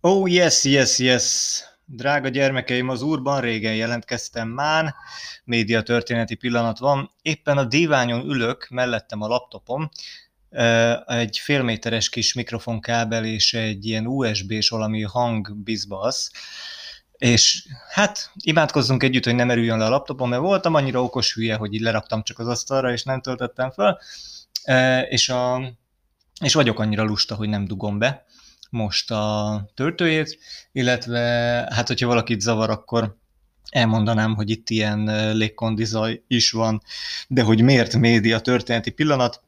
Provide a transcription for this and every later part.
Oh, yes, yes, yes. Drága gyermekeim, az úrban régen jelentkeztem már, média történeti pillanat van. Éppen a díványon ülök, mellettem a laptopom, egy félméteres kis mikrofonkábel és egy ilyen USB-s valami hangbizbasz, és hát imádkozzunk együtt, hogy nem erüljön le a laptopom, mert voltam annyira okos hülye, hogy így leraktam csak az asztalra, és nem töltöttem fel, és, a, és vagyok annyira lusta, hogy nem dugom be most a töltőjét, illetve hát hogyha valakit zavar, akkor elmondanám, hogy itt ilyen légkondizaj is van, de hogy miért média történeti pillanat,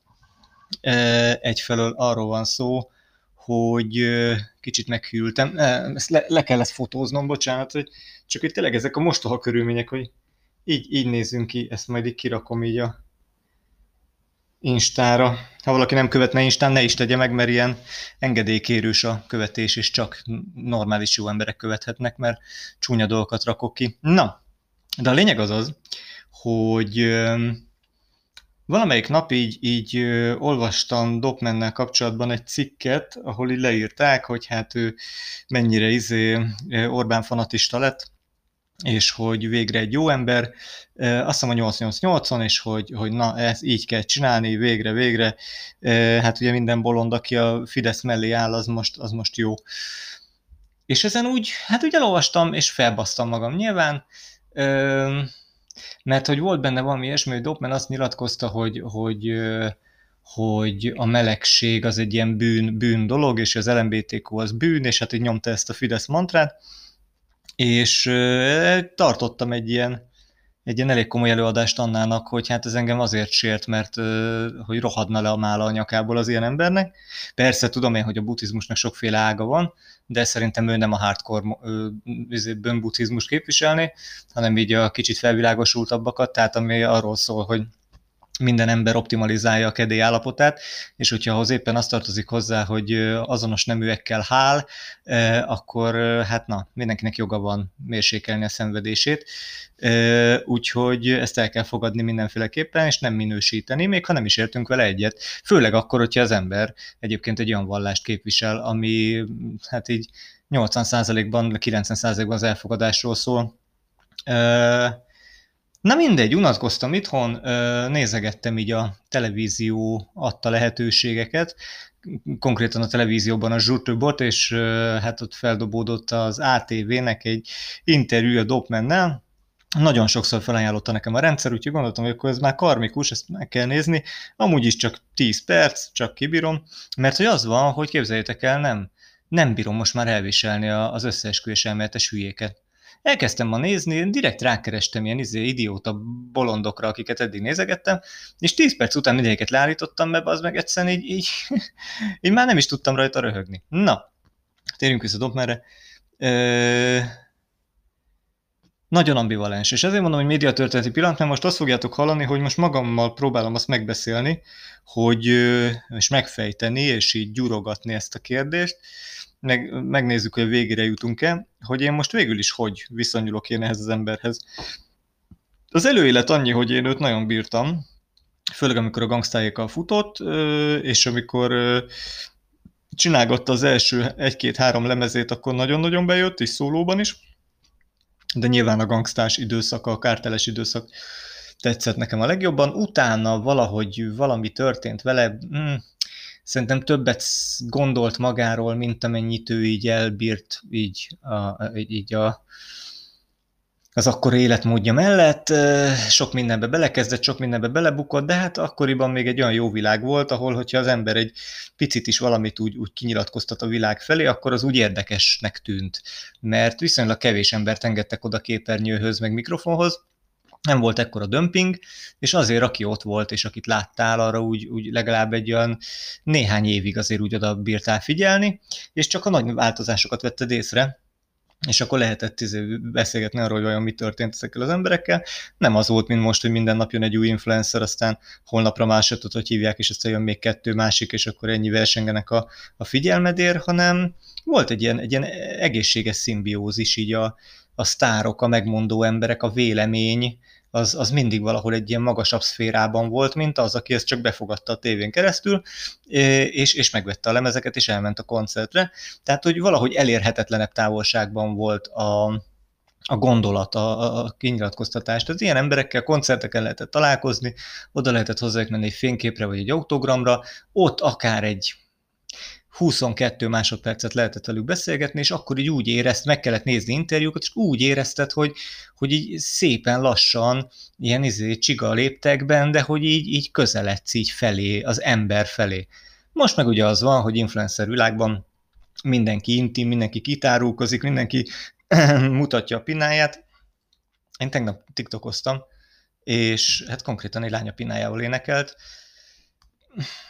egyfelől arról van szó, hogy kicsit meghűltem, ezt le, le kellett fotóznom, bocsánat, hogy csak itt tényleg ezek a mostoha körülmények, hogy így, így nézzünk ki, ezt majd így kirakom így a Instára. Ha valaki nem követne Instán, ne is tegye meg, mert ilyen engedélykérős a követés, és csak normális jó emberek követhetnek, mert csúnya dolgokat rakok ki. Na, de a lényeg az az, hogy valamelyik nap így, így olvastam Dopmennel kapcsolatban egy cikket, ahol így leírták, hogy hát ő mennyire izé Orbán fanatista lett, és hogy végre egy jó ember, azt hiszem a 888-on, és hogy, hogy na, ez így kell csinálni, végre, végre, hát ugye minden bolond, aki a Fidesz mellé áll, az most, az most jó. És ezen úgy, hát úgy elolvastam, és felbasztam magam nyilván, mert hogy volt benne valami ilyesmi, hogy Dopman azt nyilatkozta, hogy, hogy, hogy a melegség az egy ilyen bűn, bűn dolog, és az LMBTQ az bűn, és hát így nyomta ezt a Fidesz mantrát, és tartottam egy ilyen, egy ilyen elég komoly előadást Annának, hogy hát ez engem azért sért, mert hogy rohadna le a mála a nyakából az ilyen embernek. Persze tudom én, hogy a buddhizmusnak sokféle ága van, de szerintem ő nem a hardcore izé, bőnbuddhizmus képviselni, hanem így a kicsit felvilágosultabbakat, tehát ami arról szól, hogy minden ember optimalizálja a kedély állapotát, és hogyha ahhoz éppen azt tartozik hozzá, hogy azonos neműekkel hál, akkor hát na, mindenkinek joga van mérsékelni a szenvedését, úgyhogy ezt el kell fogadni mindenféleképpen, és nem minősíteni, még ha nem is értünk vele egyet. Főleg akkor, hogyha az ember egyébként egy olyan vallást képvisel, ami hát így 80%-ban, 90%-ban az elfogadásról szól, Na mindegy, unatkoztam itthon, nézegettem így a televízió adta lehetőségeket, konkrétan a televízióban a Zsurtöbot, és hát ott feldobódott az ATV-nek egy interjú a Dopmennel, nagyon sokszor felajánlotta nekem a rendszer, úgyhogy gondoltam, hogy akkor ez már karmikus, ezt meg kell nézni. Amúgy is csak 10 perc, csak kibírom, mert hogy az van, hogy képzeljétek el, nem, nem bírom most már elviselni az összeesküvés elméletes hülyéket. Elkezdtem ma nézni, direkt rákerestem ilyen izé, idióta bolondokra, akiket eddig nézegettem, és 10 perc után mindegyiket leállítottam, mert az meg egyszerűen így, így, így már nem is tudtam rajta röhögni. Na, térjünk vissza Dopmerre. nagyon ambivalens, és ezért mondom, hogy médiatörténeti pillanat, mert most azt fogjátok hallani, hogy most magammal próbálom azt megbeszélni, hogy, és megfejteni, és így gyúrogatni ezt a kérdést, meg, megnézzük, hogy végére jutunk-e, hogy én most végül is hogy viszonyulok én ehhez az emberhez. Az előélet annyi, hogy én őt nagyon bírtam, főleg amikor a gangstájékkal futott, és amikor csinálgatta az első egy-két-három lemezét, akkor nagyon-nagyon bejött, és szólóban is, de nyilván a gangstás időszak, a kárteles időszak tetszett nekem a legjobban. Utána valahogy valami történt vele, hmm, szerintem többet gondolt magáról, mint amennyit ő így elbírt így a, így a, az akkor életmódja mellett. Sok mindenbe belekezdett, sok mindenbe belebukott, de hát akkoriban még egy olyan jó világ volt, ahol hogyha az ember egy picit is valamit úgy, úgy kinyilatkoztat a világ felé, akkor az úgy érdekesnek tűnt. Mert viszonylag kevés embert engedtek oda képernyőhöz, meg mikrofonhoz, nem volt ekkora dömping, és azért, aki ott volt, és akit láttál, arra úgy, úgy legalább egy olyan néhány évig azért úgy oda bírtál figyelni, és csak a nagy változásokat vetted észre, és akkor lehetett izé beszélgetni arról, hogy vajon mi történt ezekkel az emberekkel. Nem az volt, mint most, hogy minden nap jön egy új influencer, aztán holnapra másodat, hogy hívják, és aztán jön még kettő másik, és akkor ennyi versengenek a, a figyelmedér, hanem volt egy ilyen, egy ilyen egészséges szimbiózis így a, a sztárok, a megmondó emberek, a vélemény, az, az mindig valahol egy ilyen magasabb szférában volt, mint az, aki ezt csak befogadta a tévén keresztül, és, és megvette a lemezeket, és elment a koncertre. Tehát, hogy valahogy elérhetetlenebb távolságban volt a, a gondolat, a, a kinyilatkoztatást. Az ilyen emberekkel koncerteken lehetett találkozni, oda lehetett hozzájuk menni egy fényképre vagy egy autogramra, ott akár egy 22 másodpercet lehetett velük beszélgetni, és akkor így úgy érezt, meg kellett nézni interjúkat, és úgy érezted, hogy, hogy így szépen lassan, ilyen izé, csiga léptekben, de hogy így, így közeledsz így felé, az ember felé. Most meg ugye az van, hogy influencer világban mindenki intim, mindenki kitárulkozik, mindenki mutatja a pináját. Én tegnap tiktokoztam, és hát konkrétan egy lánya pinájával énekelt,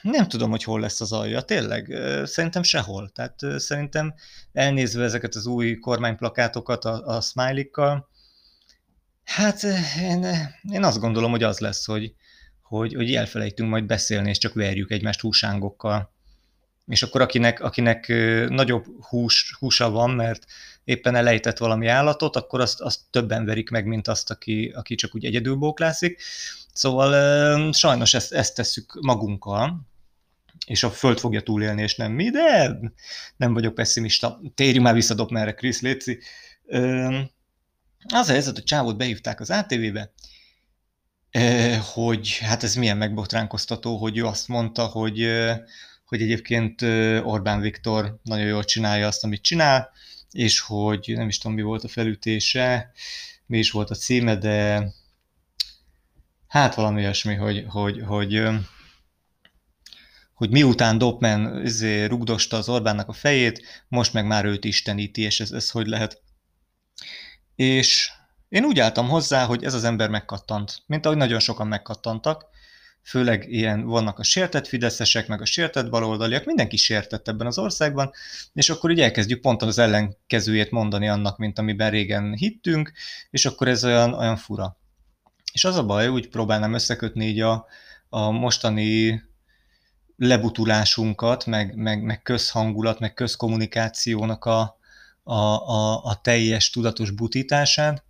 nem tudom, hogy hol lesz az alja, tényleg. Szerintem sehol. Tehát szerintem elnézve ezeket az új kormányplakátokat a, a smiley hát én, én azt gondolom, hogy az lesz, hogy, hogy, hogy elfelejtünk majd beszélni, és csak verjük egymást húsángokkal. És akkor akinek, akinek nagyobb hús, húsa van, mert éppen elejtett valami állatot, akkor azt, azt többen verik meg, mint azt, aki, aki csak úgy egyedül bóklászik. Szóval sajnos ezt, ezt tesszük magunkkal, és a Föld fogja túlélni, és nem mi, de nem vagyok pessimista. Térjünk már vissza Dopplerre, Krisz Léci. Az a helyzet, hogy csávót behívták az ATV-be, hogy hát ez milyen megbotránkoztató, hogy ő azt mondta, hogy, hogy egyébként Orbán Viktor nagyon jól csinálja azt, amit csinál, és hogy nem is tudom, mi volt a felütése, mi is volt a címe, de hát valami olyasmi, hogy, hogy, hogy, hogy miután Dopman izé, rugdosta az Orbánnak a fejét, most meg már őt isteníti, és ez, ez hogy lehet. És én úgy álltam hozzá, hogy ez az ember megkattant, mint ahogy nagyon sokan megkattantak, főleg ilyen vannak a sértett fideszesek, meg a sértett baloldaliak, mindenki sértett ebben az országban, és akkor így elkezdjük pont az ellenkezőjét mondani annak, mint amiben régen hittünk, és akkor ez olyan, olyan fura. És az a baj, úgy próbálnám összekötni így a, a mostani lebutulásunkat, meg, meg, meg közhangulat, meg közkommunikációnak a, a, a, a teljes tudatos butítását,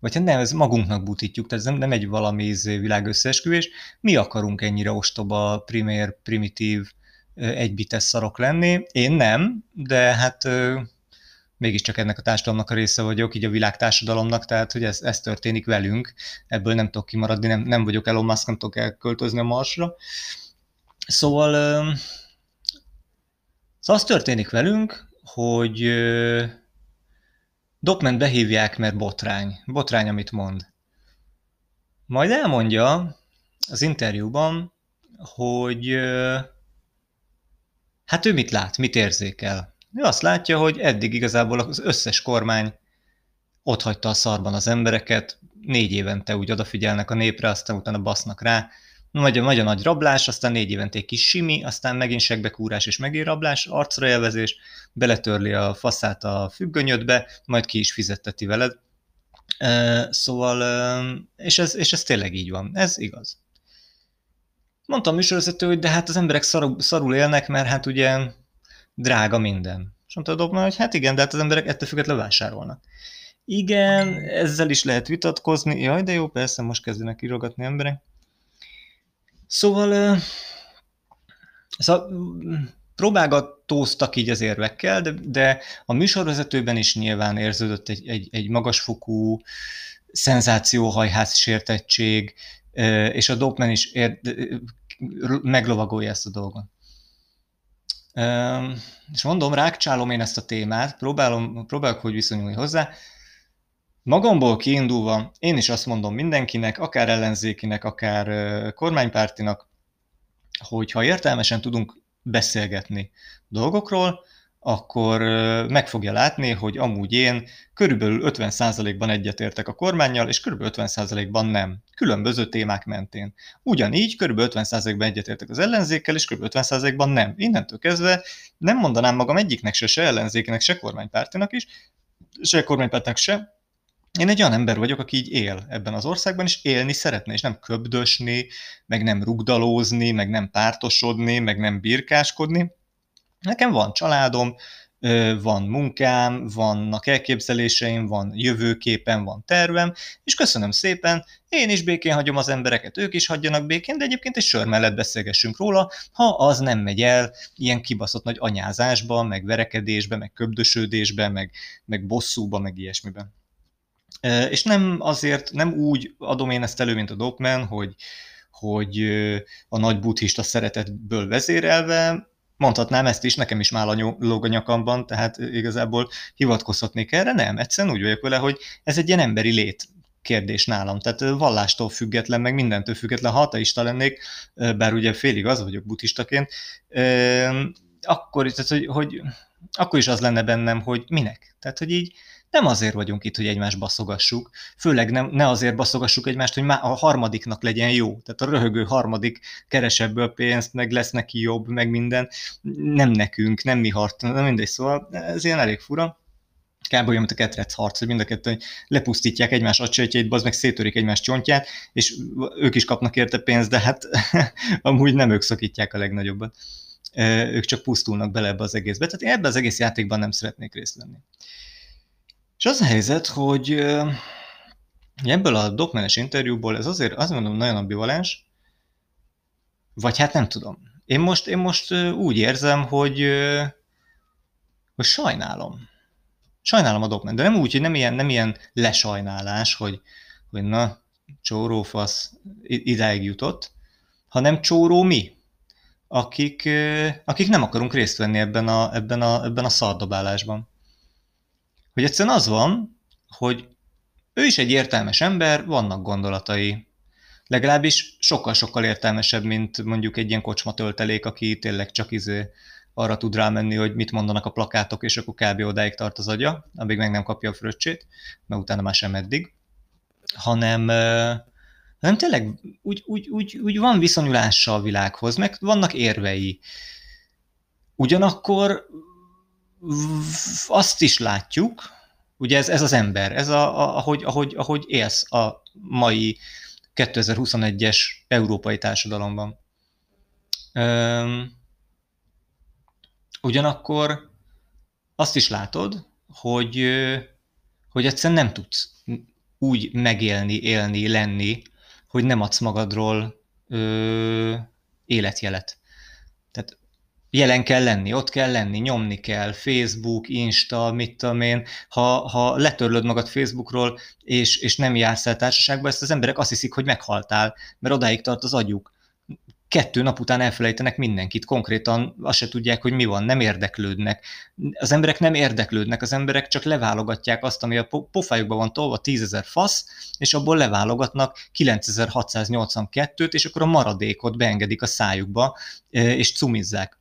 vagy hát nem, ez magunknak butítjuk, tehát ez nem, nem egy valami izé világösszeesküvés, mi akarunk ennyire ostoba, primér, primitív, egybites szarok lenni, én nem, de hát mégiscsak ennek a társadalomnak a része vagyok, így a világtársadalomnak, tehát hogy ez, ez történik velünk, ebből nem tudok kimaradni, nem, nem vagyok Elon Musk, nem tudok elköltözni a Marsra. Szóval, szóval az történik velünk, hogy Dokment behívják, mert botrány. Botrány, amit mond. Majd elmondja az interjúban, hogy hát ő mit lát, mit érzékel. Ő azt látja, hogy eddig igazából az összes kormány ott hagyta a szarban az embereket, négy évente úgy odafigyelnek a népre, aztán utána basznak rá, nagy, nagy a nagy rablás, aztán négy évente egy kis simi, aztán megint segbekúrás és megint rablás, arcra élvezés, beletörli a faszát a függönyödbe, majd ki is fizetteti veled. Szóval, és ez, és ez tényleg így van, ez igaz. Mondtam műsorvezető, hogy de hát az emberek szarul, szarul élnek, mert hát ugye drága minden. És mondta a dobna, hogy hát igen, de hát az emberek ettől függetlenül vásárolnak. Igen, ezzel is lehet vitatkozni. Jaj, de jó, persze, most kezdenek írogatni emberek. Szóval, szóval próbálgatóztak így az érvekkel, de, de a műsorvezetőben is nyilván érződött egy, egy, egy magasfokú szenzációhajház sértettség, és a Dopman is ér, meglovagolja ezt a dolgot. És mondom, rákcsálom én ezt a témát, próbálom, próbálok hogy viszonyulni hozzá. Magamból kiindulva én is azt mondom mindenkinek, akár ellenzékinek, akár kormánypártinak, hogy ha értelmesen tudunk beszélgetni dolgokról, akkor meg fogja látni, hogy amúgy én körülbelül 50%-ban egyetértek a kormányjal, és körülbelül 50%-ban nem. Különböző témák mentén. Ugyanígy körülbelül 50%-ban egyetértek az ellenzékkel, és körülbelül 50%-ban nem. Innentől kezdve nem mondanám magam egyiknek se, se ellenzékinek, se kormánypártinak is, se kormánypártinak se, én egy olyan ember vagyok, aki így él ebben az országban, és élni szeretne, és nem köbdösni, meg nem rugdalózni, meg nem pártosodni, meg nem birkáskodni. Nekem van családom, van munkám, vannak elképzeléseim, van jövőképen, van tervem, és köszönöm szépen, én is békén hagyom az embereket, ők is hagyjanak békén, de egyébként egy sör mellett beszélgessünk róla, ha az nem megy el ilyen kibaszott nagy anyázásba, meg verekedésbe, meg köbdösődésbe, meg, meg bosszúba, meg ilyesmiben. És nem azért, nem úgy adom én ezt elő, mint a Dogman, hogy, hogy a nagy buddhista szeretetből vezérelve, mondhatnám ezt is, nekem is már lóg a nyakamban, tehát igazából hivatkozhatnék erre, nem, egyszerűen úgy vagyok vele, hogy ez egy ilyen emberi lét kérdés nálam. Tehát vallástól független, meg mindentől független, ha ateista lennék, bár ugye félig az vagyok buddhistaként, akkor, tehát, hogy, hogy, akkor is az lenne bennem, hogy minek. Tehát, hogy így nem azért vagyunk itt, hogy egymást baszogassuk, főleg nem, ne azért baszogassuk egymást, hogy a harmadiknak legyen jó. Tehát a röhögő harmadik keres ebből pénzt, meg lesz neki jobb, meg minden. Nem nekünk, nem mi hart, nem mindegy, szóval ez ilyen elég fura. Kb. olyan, mint a ketrec harc, hogy mind a kettő lepusztítják egymás acsőtjét, az meg szétörik egymás csontját, és ők is kapnak érte pénzt, de hát amúgy nem ők szakítják a legnagyobbat. Ők csak pusztulnak bele ebbe az egészbe. Tehát én ebbe az egész játékban nem szeretnék részt venni. És az a helyzet, hogy ebből a dokmenes interjúból ez azért azt mondom nagyon ambivalens, vagy hát nem tudom. Én most, én most úgy érzem, hogy, hogy sajnálom. Sajnálom a dokmen, de nem úgy, hogy nem ilyen, nem ilyen lesajnálás, hogy, hogy na, csórófasz idáig jutott, hanem csóró mi, akik, akik nem akarunk részt venni ebben a, ebben a, ebben a szardobálásban hogy egyszerűen az van, hogy ő is egy értelmes ember, vannak gondolatai. Legalábbis sokkal-sokkal értelmesebb, mint mondjuk egy ilyen kocsma töltelék, aki tényleg csak izé arra tud rámenni, hogy mit mondanak a plakátok, és akkor kb. odáig tart az agya, amíg meg nem kapja a fröccsét, mert utána már sem eddig. Hanem, hanem tényleg úgy, úgy, úgy, úgy van viszonyulása a világhoz, meg vannak érvei. Ugyanakkor azt is látjuk, ugye ez, ez az ember, ez a, a, ahogy, ahogy, ahogy élsz a mai 2021-es európai társadalomban. Üm, ugyanakkor azt is látod, hogy, hogy egyszerűen nem tudsz úgy megélni, élni, lenni, hogy nem adsz magadról ö, életjelet. Tehát jelen kell lenni, ott kell lenni, nyomni kell, Facebook, Insta, mit tudom én, ha, ha letörlöd magad Facebookról, és, és nem jársz el társaságba, ezt az emberek azt hiszik, hogy meghaltál, mert odáig tart az agyuk. Kettő nap után elfelejtenek mindenkit, konkrétan azt se tudják, hogy mi van, nem érdeklődnek. Az emberek nem érdeklődnek, az emberek csak leválogatják azt, ami a pofájukban van tolva, tízezer fasz, és abból leválogatnak 9682-t, és akkor a maradékot beengedik a szájukba, és cumizzák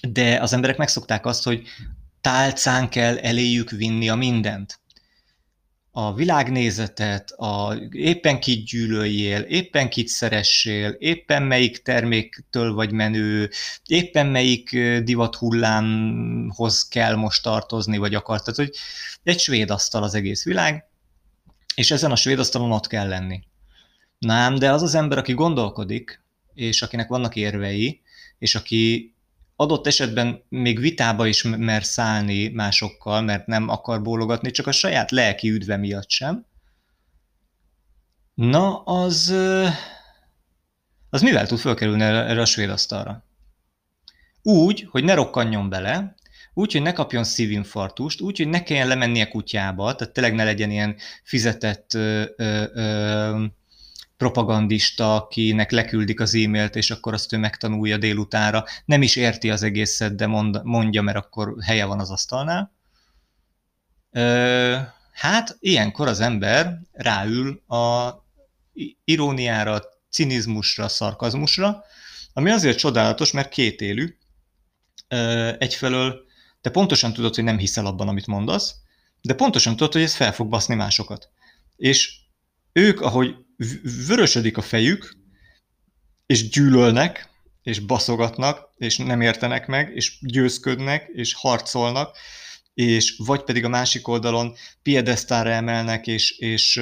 de az emberek megszokták azt, hogy tálcán kell eléjük vinni a mindent. A világnézetet, a, éppen kit gyűlöljél, éppen kit szeressél, éppen melyik terméktől vagy menő, éppen melyik divat hullámhoz kell most tartozni, vagy akart. Tehát, hogy egy svéd asztal az egész világ, és ezen a svéd asztalon ott kell lenni. Nem, de az az ember, aki gondolkodik, és akinek vannak érvei, és aki adott esetben még vitába is mer szállni másokkal, mert nem akar bólogatni, csak a saját lelki üdve miatt sem. Na, az, az mivel tud fölkerülni erre a svéd asztalra? Úgy, hogy ne rokkanjon bele, úgy, hogy ne kapjon szívinfarktust, úgy, hogy ne kelljen lemennie kutyába, tehát tényleg ne legyen ilyen fizetett ö, ö, ö, propagandista, akinek leküldik az e-mailt, és akkor azt ő megtanulja délutára. Nem is érti az egészet, de mond, mondja, mert akkor helye van az asztalnál. Ö, hát ilyenkor az ember ráül a iróniára, cinizmusra, szarkazmusra, ami azért csodálatos, mert kétélű. Egyfelől te pontosan tudod, hogy nem hiszel abban, amit mondasz, de pontosan tudod, hogy ez fel fog baszni másokat. És ők, ahogy vörösödik a fejük, és gyűlölnek, és baszogatnak, és nem értenek meg, és győzködnek, és harcolnak, és vagy pedig a másik oldalon piedesztára emelnek, és, és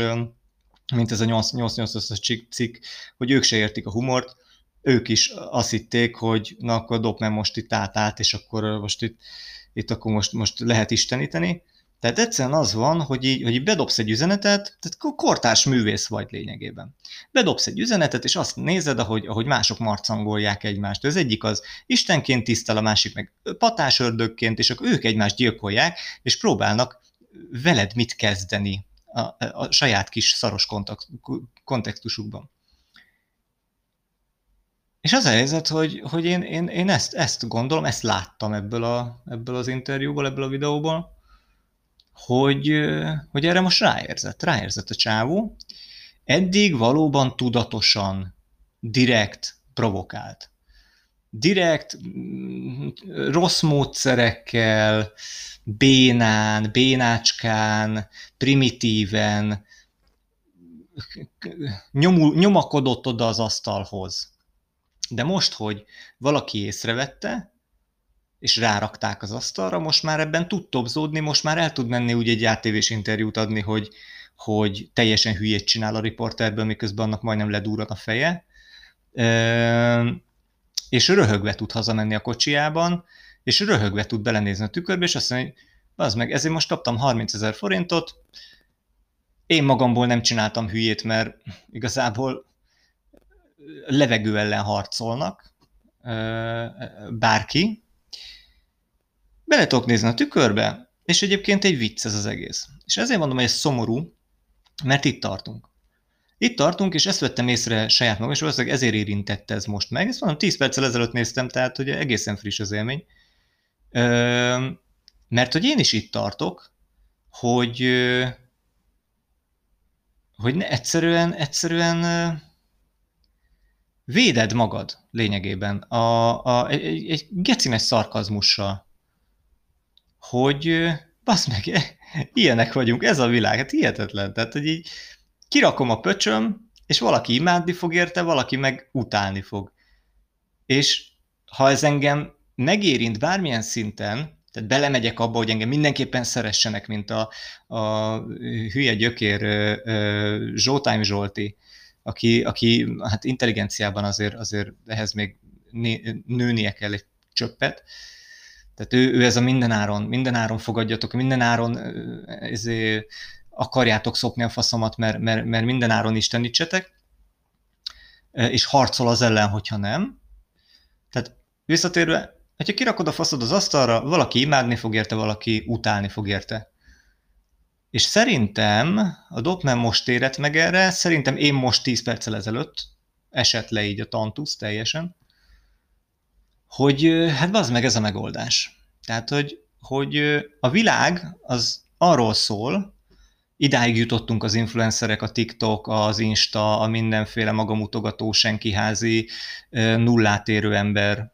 mint ez a 88-as cikk, hogy ők se értik a humort, ők is azt hitték, hogy na akkor dob meg most itt át, át és akkor most itt itt akkor most, most lehet isteníteni. Tehát egyszerűen az van, hogy így, hogy így bedobsz egy üzenetet, tehát kortárs művész vagy lényegében. Bedobsz egy üzenetet, és azt nézed, ahogy, ahogy mások marcangolják egymást. Az egyik az Istenként tisztel, a másik meg patásördökként, és akkor ők egymást gyilkolják, és próbálnak veled mit kezdeni a, a saját kis szaros kontextusukban. És az a helyzet, hogy, hogy én, én, én ezt, ezt gondolom, ezt láttam ebből, a, ebből az interjúból, ebből a videóból, hogy, hogy erre most ráérzett, ráérzett a csávó. Eddig valóban tudatosan, direkt provokált. Direkt, mm, rossz módszerekkel, bénán, bénácskán, primitíven nyomul, nyomakodott oda az asztalhoz. De most, hogy valaki észrevette, és rárakták az asztalra, most már ebben tud tobzódni, most már el tud menni úgy egy átévés interjút adni, hogy, hogy teljesen hülyét csinál a riporterből, miközben annak majdnem ledúran a feje, és röhögve tud hazamenni a kocsiában, és röhögve tud belenézni a tükörbe, és azt mondja, hogy az meg, ezért most kaptam 30 ezer forintot, én magamból nem csináltam hülyét, mert igazából levegő ellen harcolnak, bárki, bele tudok nézni a tükörbe, és egyébként egy vicc ez az egész. És ezért mondom, hogy ez szomorú, mert itt tartunk. Itt tartunk, és ezt vettem észre saját magam, és valószínűleg ezért érintette ez most meg. Ezt mondom, 10 perccel ezelőtt néztem, tehát ugye egészen friss az élmény. Ö, mert hogy én is itt tartok, hogy, hogy ne, egyszerűen, egyszerűen véded magad lényegében a, a, egy, egy gecines szarkazmussal, hogy basz meg, ilyenek vagyunk, ez a világ, hát hihetetlen. Tehát, hogy így kirakom a pöcsöm, és valaki imádni fog érte, valaki meg utálni fog. És ha ez engem megérint bármilyen szinten, tehát belemegyek abba, hogy engem mindenképpen szeressenek, mint a, a hülye gyökér Zsótáim Zsolti, aki, aki hát intelligenciában azért, azért ehhez még nőnie kell egy csöppet. Tehát ő, ő ez a mindenáron, mindenáron fogadjatok, mindenáron ezért akarjátok szopni a faszomat, mert, mert, mert mindenáron istenítsetek, és harcol az ellen, hogyha nem. Tehát visszatérve, hogyha kirakod a faszod az asztalra, valaki imádni fog érte, valaki utálni fog érte. És szerintem a Dopman most érett meg erre, szerintem én most 10 perccel ezelőtt esett le így a tantusz teljesen, hogy hát az meg ez a megoldás. Tehát, hogy, hogy a világ az arról szól, idáig jutottunk az influencerek, a TikTok, az Insta, a mindenféle magamutogató, senkiházi, nullátérő ember,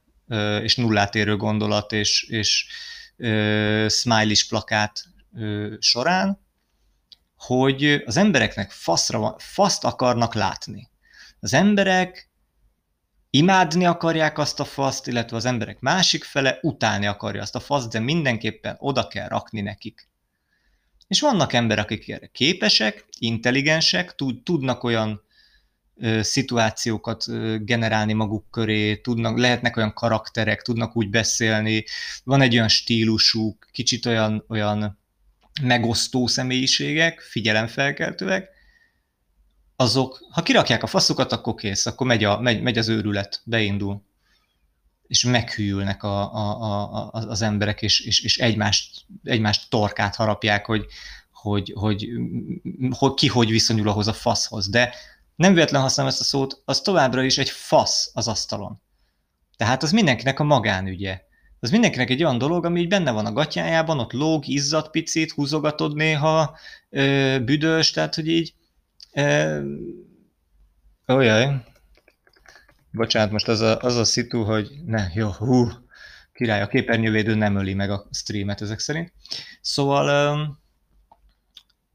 és nullátérő gondolat, és, és smiley plakát során, hogy az embereknek faszra, faszt akarnak látni. Az emberek imádni akarják azt a faszt, illetve az emberek másik fele utálni akarja azt a faszt, de mindenképpen oda kell rakni nekik. És vannak emberek, akik erre képesek, intelligensek, tudnak olyan ö, szituációkat ö, generálni maguk köré, tudnak, lehetnek olyan karakterek, tudnak úgy beszélni, van egy olyan stílusuk, kicsit olyan, olyan megosztó személyiségek, figyelemfelkeltőek, azok, ha kirakják a faszukat, akkor kész, akkor megy, a, megy, megy az őrület, beindul. És meghűlnek a, a, a, az emberek, és, és, és egymást, egymást torkát harapják, hogy, hogy, hogy, hogy ki hogy viszonyul ahhoz a faszhoz. De nem véletlen használom ezt a szót, az továbbra is egy fasz az asztalon. Tehát az mindenkinek a magánügye. Az mindenkinek egy olyan dolog, ami így benne van a gatyájában, ott lóg, izzad picit, húzogatod néha, büdös, tehát hogy így Ojaj. Bocsánat, most az a, az a szitu, hogy ne, jó, hú, király, a képernyővédő nem öli meg a streamet ezek szerint. Szóval, um,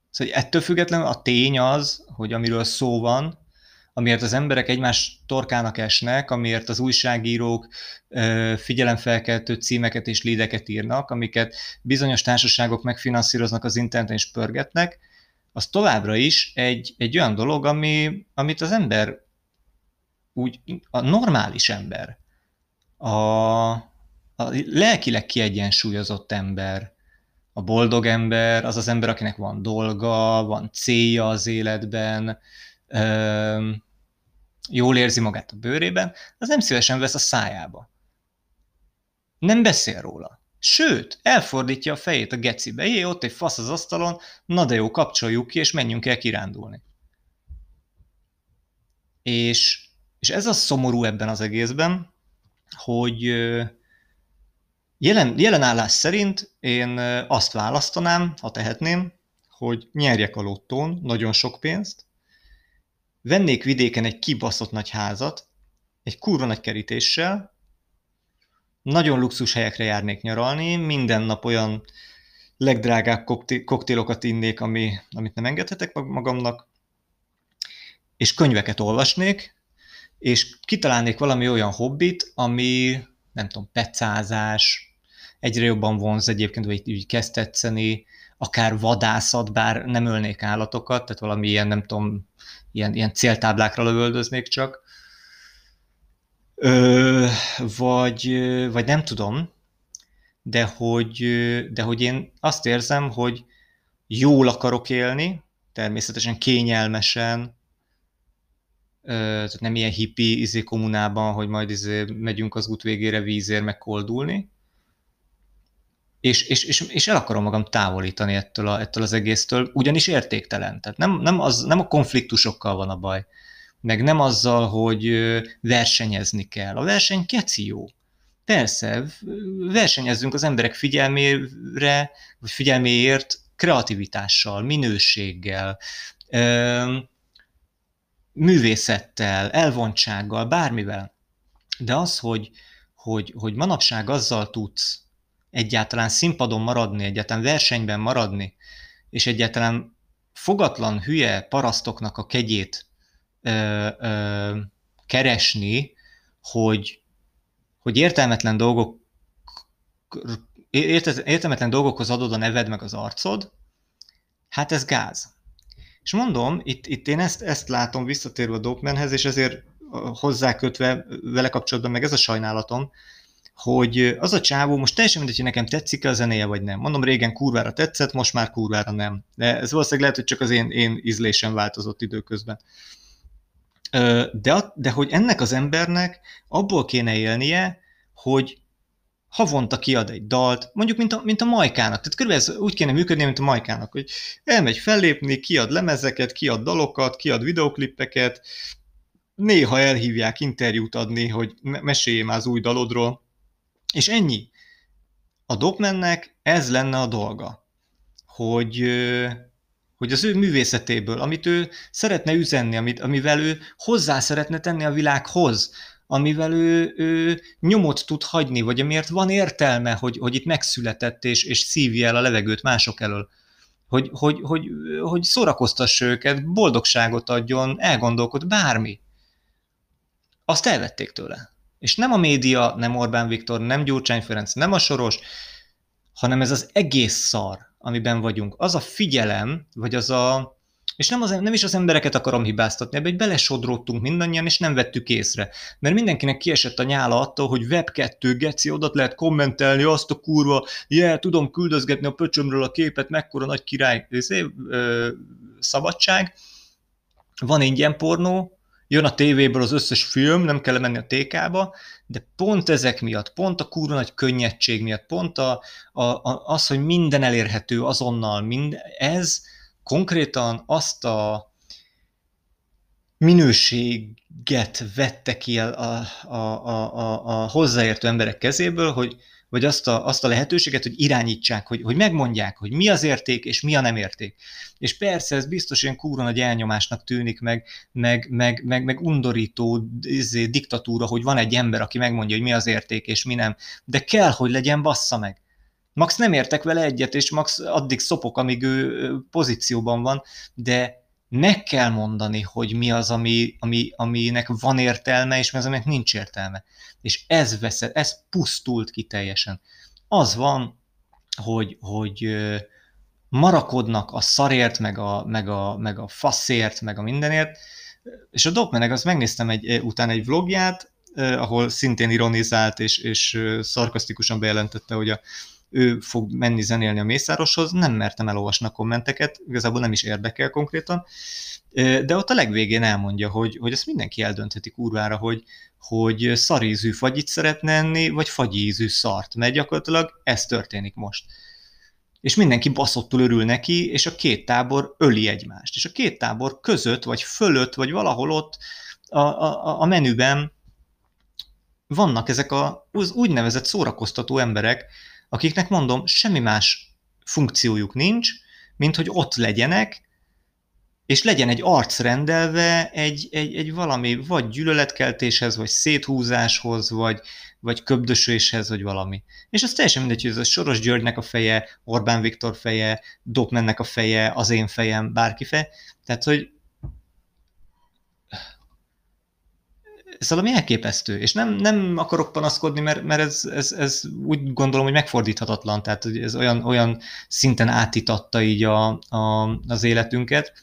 szóval ettől függetlenül a tény az, hogy amiről szó van, amiért az emberek egymás torkának esnek, amiért az újságírók figyelemfelkeltő címeket és lídeket írnak, amiket bizonyos társaságok megfinanszíroznak az interneten és pörgetnek, az továbbra is egy, egy olyan dolog, ami, amit az ember úgy, a normális ember, a, a lelkileg kiegyensúlyozott ember, a boldog ember, az az ember, akinek van dolga, van célja az életben, jól érzi magát a bőrében, az nem szívesen vesz a szájába. Nem beszél róla. Sőt, elfordítja a fejét a gecibe. Jé, ott egy fasz az asztalon, na de jó, kapcsoljuk ki, és menjünk el kirándulni. És, és ez a szomorú ebben az egészben, hogy jelen, jelen állás szerint én azt választanám, ha tehetném, hogy nyerjek a lottón nagyon sok pénzt, vennék vidéken egy kibaszott nagy házat, egy kurva nagy kerítéssel, nagyon luxus helyekre járnék nyaralni, minden nap olyan legdrágább koktélokat innék, ami, amit nem engedhetek magamnak, és könyveket olvasnék, és kitalálnék valami olyan hobbit, ami, nem tudom, pecázás, egyre jobban vonz egyébként, vagy így kezd tetszeni, akár vadászat, bár nem ölnék állatokat, tehát valami ilyen, nem tudom, ilyen, ilyen céltáblákra lövöldöznék csak, Ö, vagy, vagy nem tudom, de hogy, de hogy én azt érzem, hogy jól akarok élni, természetesen kényelmesen, tehát nem ilyen hippi izé kommunában, hogy majd izé megyünk az út végére vízért megkoldulni, és, és, és, és el akarom magam távolítani ettől, a, ettől az egésztől, ugyanis értéktelen. Tehát nem, nem, az, nem a konfliktusokkal van a baj, meg nem azzal, hogy versenyezni kell. A verseny keci jó. Persze, versenyezzünk az emberek figyelmére, vagy figyelméért kreativitással, minőséggel, művészettel, elvontsággal, bármivel. De az, hogy, hogy, hogy manapság azzal tudsz egyáltalán színpadon maradni, egyáltalán versenyben maradni, és egyáltalán fogatlan hülye parasztoknak a kegyét ö, ö, keresni, hogy, hogy értelmetlen dolgok értelmetlen dolgokhoz adod a neved meg az arcod, hát ez gáz. És mondom, itt, itt én ezt, ezt látom visszatérve a Dopemanhez, és ezért hozzákötve vele kapcsolatban meg ez a sajnálatom, hogy az a csávó most teljesen mindegy, hogy nekem tetszik a zenéje, vagy nem. Mondom, régen kurvára tetszett, most már kurvára nem. De ez valószínűleg lehet, hogy csak az én, én ízlésem változott időközben. De, de hogy ennek az embernek abból kéne élnie, hogy havonta kiad egy dalt, mondjuk mint a, mint a Majkának. Tehát körülbelül ez úgy kéne működni, mint a Majkának, hogy elmegy fellépni, kiad lemezeket, kiad dalokat, kiad videoklippeket, néha elhívják interjút adni, hogy mesélj már az új dalodról, és ennyi. A Dopmannek ez lenne a dolga, hogy, hogy az ő művészetéből, amit ő szeretne üzenni, amit, amivel ő hozzá szeretne tenni a világhoz, amivel ő, ő nyomot tud hagyni, vagy amiért van értelme, hogy, hogy itt megszületett, és, és szívja el a levegőt mások elől. Hogy, hogy, hogy, hogy szórakoztassa őket, boldogságot adjon, elgondolkod, bármi. Azt elvették tőle. És nem a média, nem Orbán Viktor, nem Gyurcsány Ferenc, nem a Soros, hanem ez az egész szar, amiben vagyunk. Az a figyelem, vagy az a... És nem, az, nem is az embereket akarom hibáztatni, ebbe egy belesodródtunk mindannyian, és nem vettük észre. Mert mindenkinek kiesett a nyála attól, hogy Web2, geci, odat lehet kommentelni, azt a kurva, yeah, tudom küldözgetni a pöcsömről a képet, mekkora nagy király, szabadság. Van ingyen pornó, jön a tévéből az összes film, nem kell menni a TK-ba, de pont ezek miatt, pont a kurva nagy könnyedség miatt, pont a, a, a, az, hogy minden elérhető azonnal, mind, ez konkrétan azt a minőséget vette ki a, a, a, a, a hozzáértő emberek kezéből, hogy, vagy azt a, azt a lehetőséget, hogy irányítsák, hogy, hogy megmondják, hogy mi az érték, és mi a nem érték. És persze ez biztos ilyen kúra nagy elnyomásnak tűnik, meg, meg, meg, meg, meg undorító izé, diktatúra, hogy van egy ember, aki megmondja, hogy mi az érték, és mi nem. De kell, hogy legyen, bassza meg. Max nem értek vele egyet, és Max addig szopok, amíg ő pozícióban van, de meg kell mondani, hogy mi az, ami, ami, aminek van értelme, és mi az, aminek nincs értelme. És ez veszed, ez pusztult ki teljesen. Az van, hogy, hogy marakodnak a szarért, meg a, meg, a, meg a faszért, meg a mindenért, és a Dopmenek, azt megnéztem egy, utána egy vlogját, ahol szintén ironizált és, és szarkasztikusan bejelentette, hogy a, ő fog menni zenélni a Mészároshoz, nem mertem elolvasni a kommenteket, igazából nem is érdekel konkrétan, de ott a legvégén elmondja, hogy, hogy ezt mindenki eldöntheti kurvára, hogy, hogy szarízű fagyit szeretne enni, vagy fagyízű szart, mert gyakorlatilag ez történik most. És mindenki baszottul örül neki, és a két tábor öli egymást. És a két tábor között, vagy fölött, vagy valahol ott a, a, a menüben vannak ezek a, az úgynevezett szórakoztató emberek, akiknek mondom, semmi más funkciójuk nincs, mint hogy ott legyenek, és legyen egy arc rendelve egy, egy, egy valami, vagy gyűlöletkeltéshez, vagy széthúzáshoz, vagy, vagy köbdöséshez, vagy valami. És az teljesen mindegy, hogy ez a Soros Györgynek a feje, Orbán Viktor feje, Dopmennek a feje, az én fejem, bárki feje. Tehát, hogy ez valami elképesztő, és nem, nem akarok panaszkodni, mert, mert ez, ez, ez, úgy gondolom, hogy megfordíthatatlan, tehát hogy ez olyan, olyan szinten átitatta így a, a, az életünket,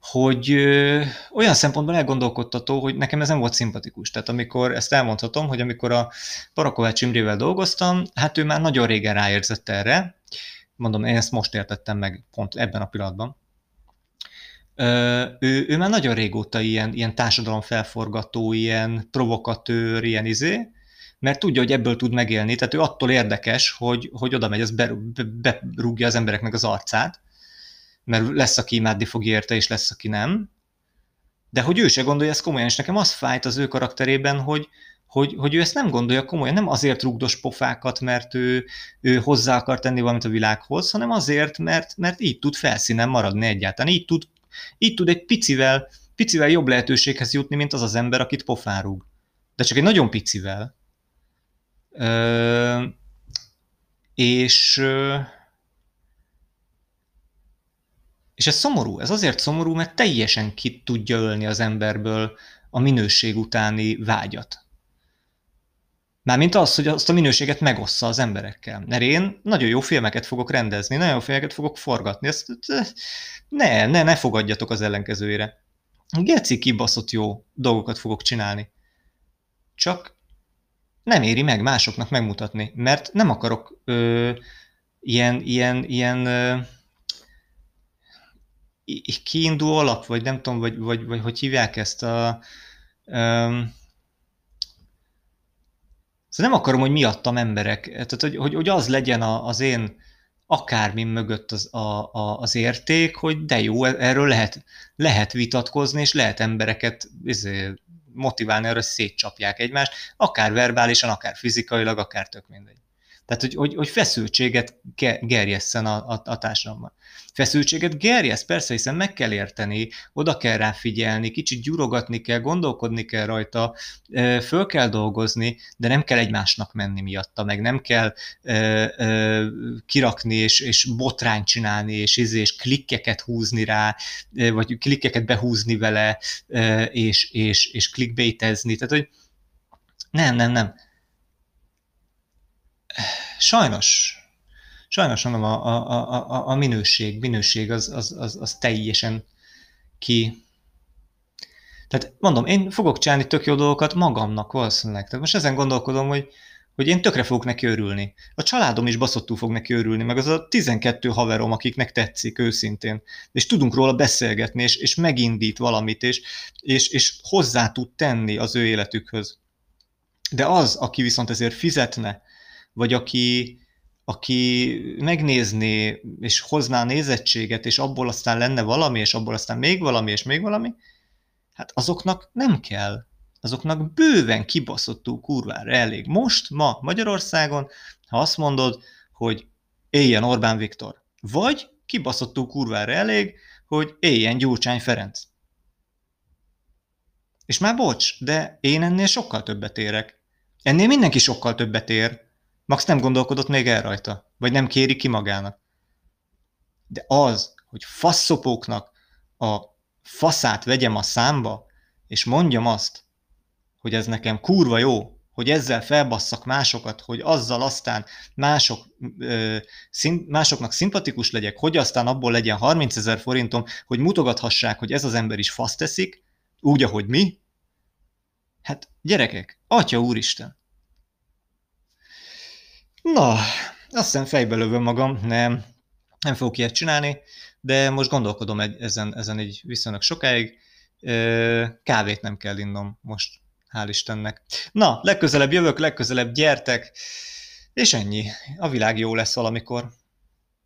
hogy ö, olyan szempontból elgondolkodtató, hogy nekem ez nem volt szimpatikus. Tehát amikor, ezt elmondhatom, hogy amikor a Parakovács Imrével dolgoztam, hát ő már nagyon régen ráérzett erre, mondom, én ezt most értettem meg pont ebben a pillanatban, ő, ő már nagyon régóta ilyen, ilyen társadalom felforgató, ilyen provokatőr, ilyen izé, mert tudja, hogy ebből tud megélni, tehát ő attól érdekes, hogy, hogy oda megy, az berúgja az embereknek az arcát, mert lesz, aki imádni fog érte, és lesz, aki nem. De hogy ő se gondolja ezt komolyan, és nekem az fájt az ő karakterében, hogy, hogy, hogy ő ezt nem gondolja komolyan, nem azért rugdos pofákat, mert ő, ő hozzá akar tenni valamit a világhoz, hanem azért, mert, mert így tud felszínen maradni egyáltalán, így tud így tud egy picivel, picivel jobb lehetőséghez jutni, mint az az ember, akit pofán rúg. De csak egy nagyon picivel. Ö, és és ez szomorú. Ez azért szomorú, mert teljesen ki tudja ölni az emberből a minőség utáni vágyat. Mármint az, hogy azt a minőséget megossza az emberekkel. Mert én nagyon jó filmeket fogok rendezni, nagyon jó filmeket fogok forgatni. Ezt, ne, ne, ne fogadjatok az ellenkezőjére. Geci kibaszott jó dolgokat fogok csinálni. Csak nem éri meg másoknak megmutatni, mert nem akarok ö, ilyen, ilyen, ilyen ö, kiinduló alap, vagy nem tudom, vagy, vagy, vagy hogy hívják ezt a... Ö, Szóval nem akarom, hogy miattam emberek, tehát hogy, hogy, hogy az legyen az én akármi mögött az, a, a, az érték, hogy de jó, erről lehet, lehet vitatkozni, és lehet embereket izé, motiválni arra, hogy szétcsapják egymást, akár verbálisan, akár fizikailag, akár tök mindegy. Tehát, hogy, hogy, hogy feszültséget gerjesszen a, a, a társadalomban. Feszültséget gerjeszt, persze, hiszen meg kell érteni, oda kell rá figyelni, kicsit gyurogatni kell, gondolkodni kell rajta, föl kell dolgozni, de nem kell egymásnak menni miatta, meg nem kell kirakni és, és botrányt csinálni, és, izé, és klikkeket húzni rá, vagy klikkeket behúzni vele, és, és, és clickbaitezni. Tehát, hogy nem, nem, nem sajnos, sajnos mondom, a, a, a, a minőség, minőség az, az, az, az teljesen ki, tehát mondom, én fogok csinálni tök jó dolgokat magamnak valószínűleg. Tehát most ezen gondolkodom, hogy, hogy én tökre fogok neki örülni. A családom is baszottul fog neki örülni, meg az a 12 haverom, akiknek tetszik őszintén. És tudunk róla beszélgetni, és, és megindít valamit, és, és, és hozzá tud tenni az ő életükhöz. De az, aki viszont ezért fizetne, vagy aki, aki megnézné, és hozná nézettséget, és abból aztán lenne valami, és abból aztán még valami, és még valami, hát azoknak nem kell. Azoknak bőven kibaszottú kurvára elég. Most, ma Magyarországon, ha azt mondod, hogy éljen Orbán Viktor, vagy kibaszottú kurvára elég, hogy éljen Gyurcsány Ferenc. És már bocs, de én ennél sokkal többet érek. Ennél mindenki sokkal többet ér, Max nem gondolkodott még el rajta, vagy nem kéri ki magának. De az, hogy faszopóknak a faszát vegyem a számba, és mondjam azt, hogy ez nekem kurva jó, hogy ezzel felbasszak másokat, hogy azzal aztán mások, ö, szín, másoknak szimpatikus legyek, hogy aztán abból legyen 30 ezer forintom, hogy mutogathassák, hogy ez az ember is fasz teszik, úgy, ahogy mi, Hát gyerekek, atya úristen! Na, azt hiszem fejbe lövöm magam, nem, nem fogok ilyet csinálni, de most gondolkodom egy, ezen, ezen egy viszonylag sokáig. Kávét nem kell innom most, hál' Istennek. Na, legközelebb jövök, legközelebb gyertek, és ennyi. A világ jó lesz valamikor.